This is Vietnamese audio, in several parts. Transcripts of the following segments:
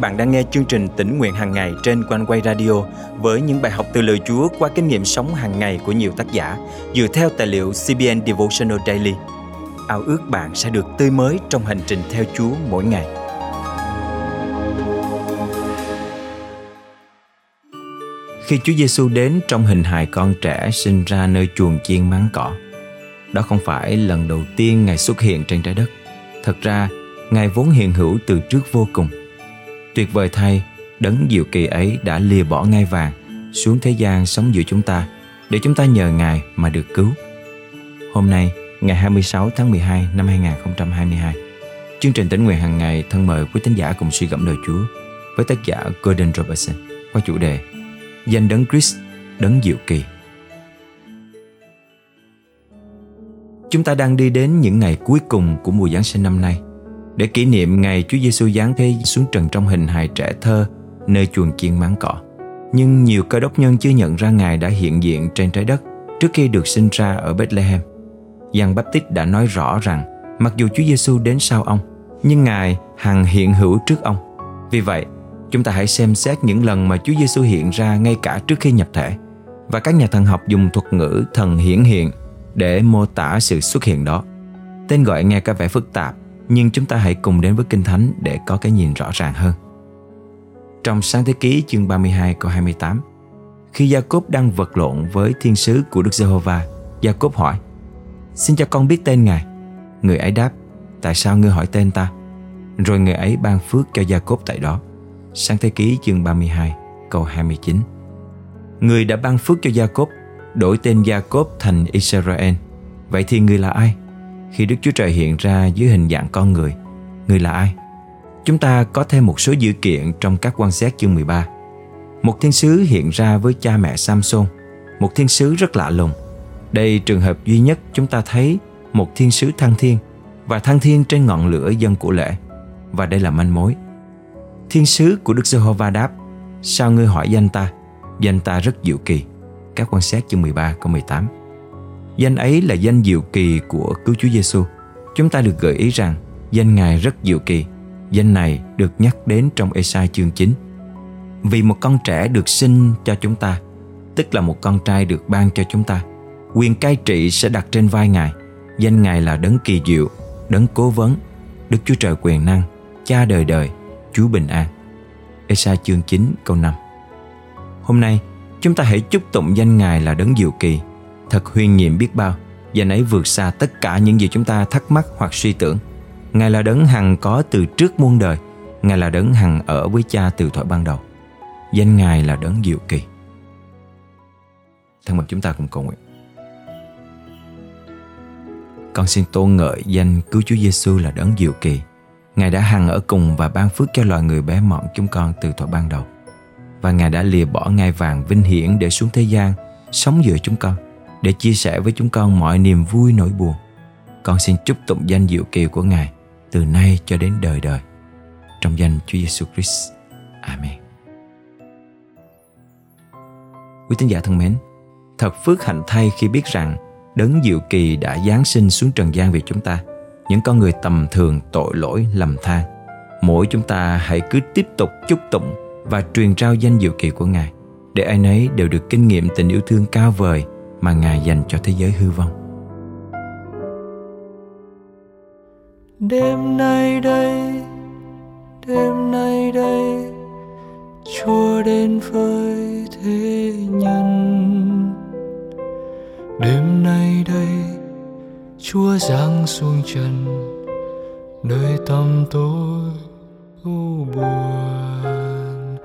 bạn đang nghe chương trình tỉnh nguyện hàng ngày trên quanh quay radio với những bài học từ lời Chúa qua kinh nghiệm sống hàng ngày của nhiều tác giả dựa theo tài liệu CBN Devotional Daily. Ao ước bạn sẽ được tươi mới trong hành trình theo Chúa mỗi ngày. Khi Chúa Giêsu đến trong hình hài con trẻ sinh ra nơi chuồng chiên máng cỏ, đó không phải lần đầu tiên Ngài xuất hiện trên trái đất. Thật ra, Ngài vốn hiện hữu từ trước vô cùng. Tuyệt vời thay, đấng diệu kỳ ấy đã lìa bỏ ngai vàng xuống thế gian sống giữa chúng ta để chúng ta nhờ Ngài mà được cứu. Hôm nay, ngày 26 tháng 12 năm 2022, chương trình tỉnh nguyện hàng ngày thân mời quý tín giả cùng suy gẫm lời Chúa với tác giả Gordon Robertson qua chủ đề Danh đấng Christ, đấng diệu kỳ. Chúng ta đang đi đến những ngày cuối cùng của mùa Giáng sinh năm nay để kỷ niệm ngày Chúa Giêsu giáng thế xuống trần trong hình hài trẻ thơ nơi chuồng chiên máng cỏ. Nhưng nhiều cơ đốc nhân chưa nhận ra Ngài đã hiện diện trên trái đất trước khi được sinh ra ở Bethlehem. Giăng Baptist đã nói rõ rằng mặc dù Chúa Giêsu đến sau ông, nhưng Ngài hằng hiện hữu trước ông. Vì vậy, chúng ta hãy xem xét những lần mà Chúa Giêsu hiện ra ngay cả trước khi nhập thể và các nhà thần học dùng thuật ngữ thần hiển hiện để mô tả sự xuất hiện đó. Tên gọi nghe có vẻ phức tạp nhưng chúng ta hãy cùng đến với Kinh Thánh để có cái nhìn rõ ràng hơn. Trong sáng thế ký chương 32 câu 28, khi gia cốp đang vật lộn với thiên sứ của Đức Giê-hô-va, gia cốp hỏi: "Xin cho con biết tên ngài." Người ấy đáp: "Tại sao ngươi hỏi tên ta?" Rồi người ấy ban phước cho gia cốp tại đó. Sáng thế ký chương 32 câu 29. Người đã ban phước cho gia cốp đổi tên gia cốp thành Israel. Vậy thì người là ai? Khi Đức Chúa Trời hiện ra dưới hình dạng con người. Người là ai? Chúng ta có thêm một số dữ kiện trong các quan sát chương 13. Một thiên sứ hiện ra với cha mẹ Samson, một thiên sứ rất lạ lùng. Đây trường hợp duy nhất chúng ta thấy một thiên sứ thăng thiên và thăng thiên trên ngọn lửa dân của lễ. Và đây là manh mối. Thiên sứ của Đức Giê-hô-va đáp: Sao ngươi hỏi danh ta? Danh ta rất diệu kỳ. Các quan sát chương 13 câu 18. Danh ấy là danh diệu kỳ của cứu Chúa Giêsu. Chúng ta được gợi ý rằng danh Ngài rất diệu kỳ. Danh này được nhắc đến trong Esai chương 9. Vì một con trẻ được sinh cho chúng ta, tức là một con trai được ban cho chúng ta, quyền cai trị sẽ đặt trên vai Ngài. Danh Ngài là đấng kỳ diệu, đấng cố vấn, Đức Chúa Trời quyền năng, cha đời đời, Chúa bình an. Esai chương 9 câu 5 Hôm nay, chúng ta hãy chúc tụng danh Ngài là đấng diệu kỳ Thật huyền nhiệm biết bao. Và nấy vượt xa tất cả những gì chúng ta thắc mắc hoặc suy tưởng. Ngài là đấng hằng có từ trước muôn đời. Ngài là đấng hằng ở với cha từ thuở ban đầu. Danh Ngài là đấng diệu kỳ. Thân mời chúng ta cùng cầu nguyện. Con xin tôn ngợi danh cứu Chúa Giêsu là đấng diệu kỳ. Ngài đã hằng ở cùng và ban phước cho loài người bé mọn chúng con từ thuở ban đầu. Và Ngài đã lìa bỏ ngai vàng vinh hiển để xuống thế gian, Sống giữa chúng con để chia sẻ với chúng con mọi niềm vui nỗi buồn. Con xin chúc tụng danh diệu kỳ của Ngài từ nay cho đến đời đời. Trong danh Chúa Giêsu Christ. Amen. Quý tín giả thân mến, thật phước hạnh thay khi biết rằng đấng diệu kỳ đã giáng sinh xuống trần gian vì chúng ta, những con người tầm thường tội lỗi lầm than. Mỗi chúng ta hãy cứ tiếp tục chúc tụng và truyền trao danh diệu kỳ của Ngài để ai nấy đều được kinh nghiệm tình yêu thương cao vời mà Ngài dành cho thế giới hư vong. Đêm nay đây, đêm nay đây, Chúa đến với thế nhân. Đêm nay đây, Chúa giáng xuống trần, nơi tâm tối u buồn.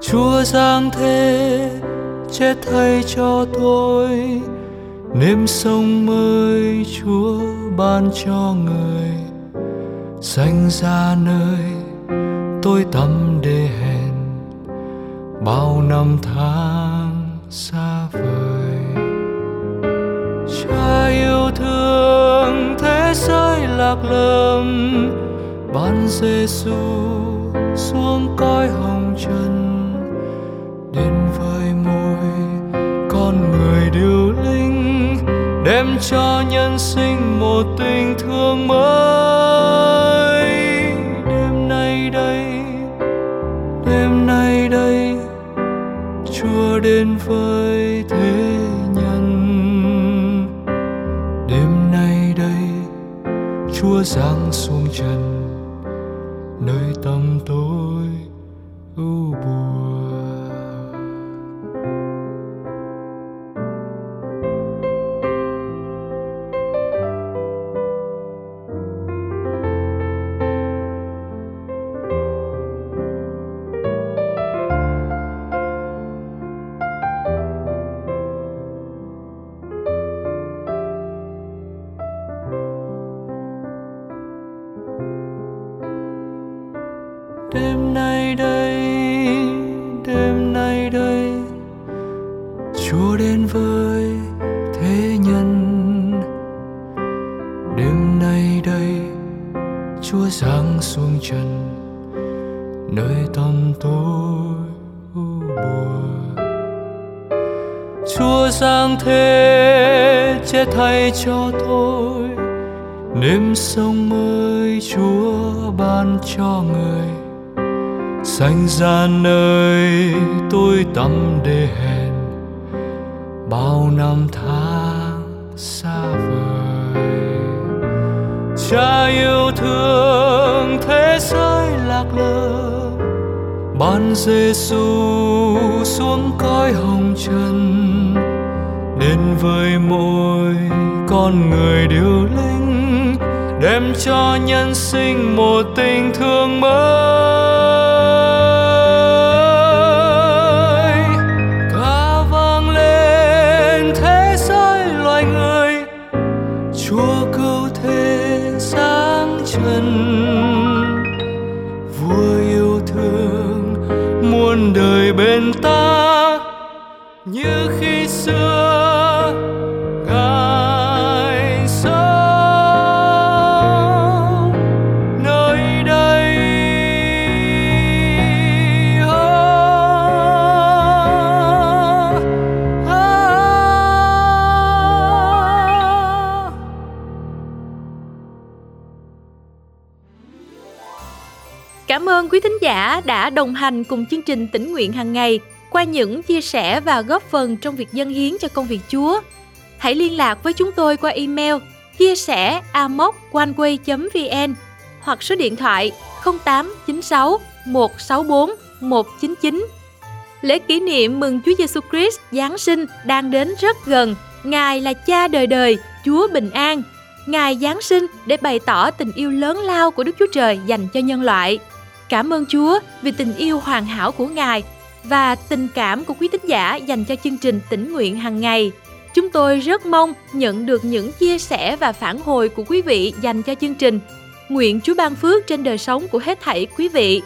Chúa giáng thế chết thay cho tôi nếm sông mới chúa ban cho người. Danh ra nơi tôi tâm để hẹn, bao năm tháng xa vời. Cha yêu thương thế giới lạc lầm, ban Giêsu xuống coi hồng trần. cho nhân sinh một tình thương mới. Đêm nay đây, đêm nay đây, chúa đến với thế nhân. Đêm nay đây, chúa giáng xuống trần, nơi tâm tối ưu buồn. Đêm nay đây, đêm nay đây, chúa đến với thế nhân. Đêm nay đây, chúa giáng xuống trần, nơi tâm tối buồn. Chúa giáng thế chết thay cho tôi đêm sông mới chúa ban cho người sanh ra nơi tôi tâm để hẹn, bao năm tháng xa vời. Cha yêu thương thế giới lạc lơ ban Giêsu xuống cõi hồng trần. Đến với mỗi con người điều linh, đem cho nhân sinh một tình thương mới. Muôn đời bên ta. Như khi xưa ơn quý thính giả đã đồng hành cùng chương trình tỉnh nguyện hàng ngày qua những chia sẻ và góp phần trong việc dâng hiến cho công việc Chúa. Hãy liên lạc với chúng tôi qua email chia sẻ amoconeway.vn hoặc số điện thoại 0896 164 199. Lễ kỷ niệm mừng Chúa Giêsu Christ Giáng sinh đang đến rất gần. Ngài là cha đời đời, Chúa bình an. Ngài Giáng sinh để bày tỏ tình yêu lớn lao của Đức Chúa Trời dành cho nhân loại. Cảm ơn Chúa vì tình yêu hoàn hảo của Ngài và tình cảm của quý tín giả dành cho chương trình tỉnh nguyện hàng ngày. Chúng tôi rất mong nhận được những chia sẻ và phản hồi của quý vị dành cho chương trình. Nguyện Chúa ban phước trên đời sống của hết thảy quý vị.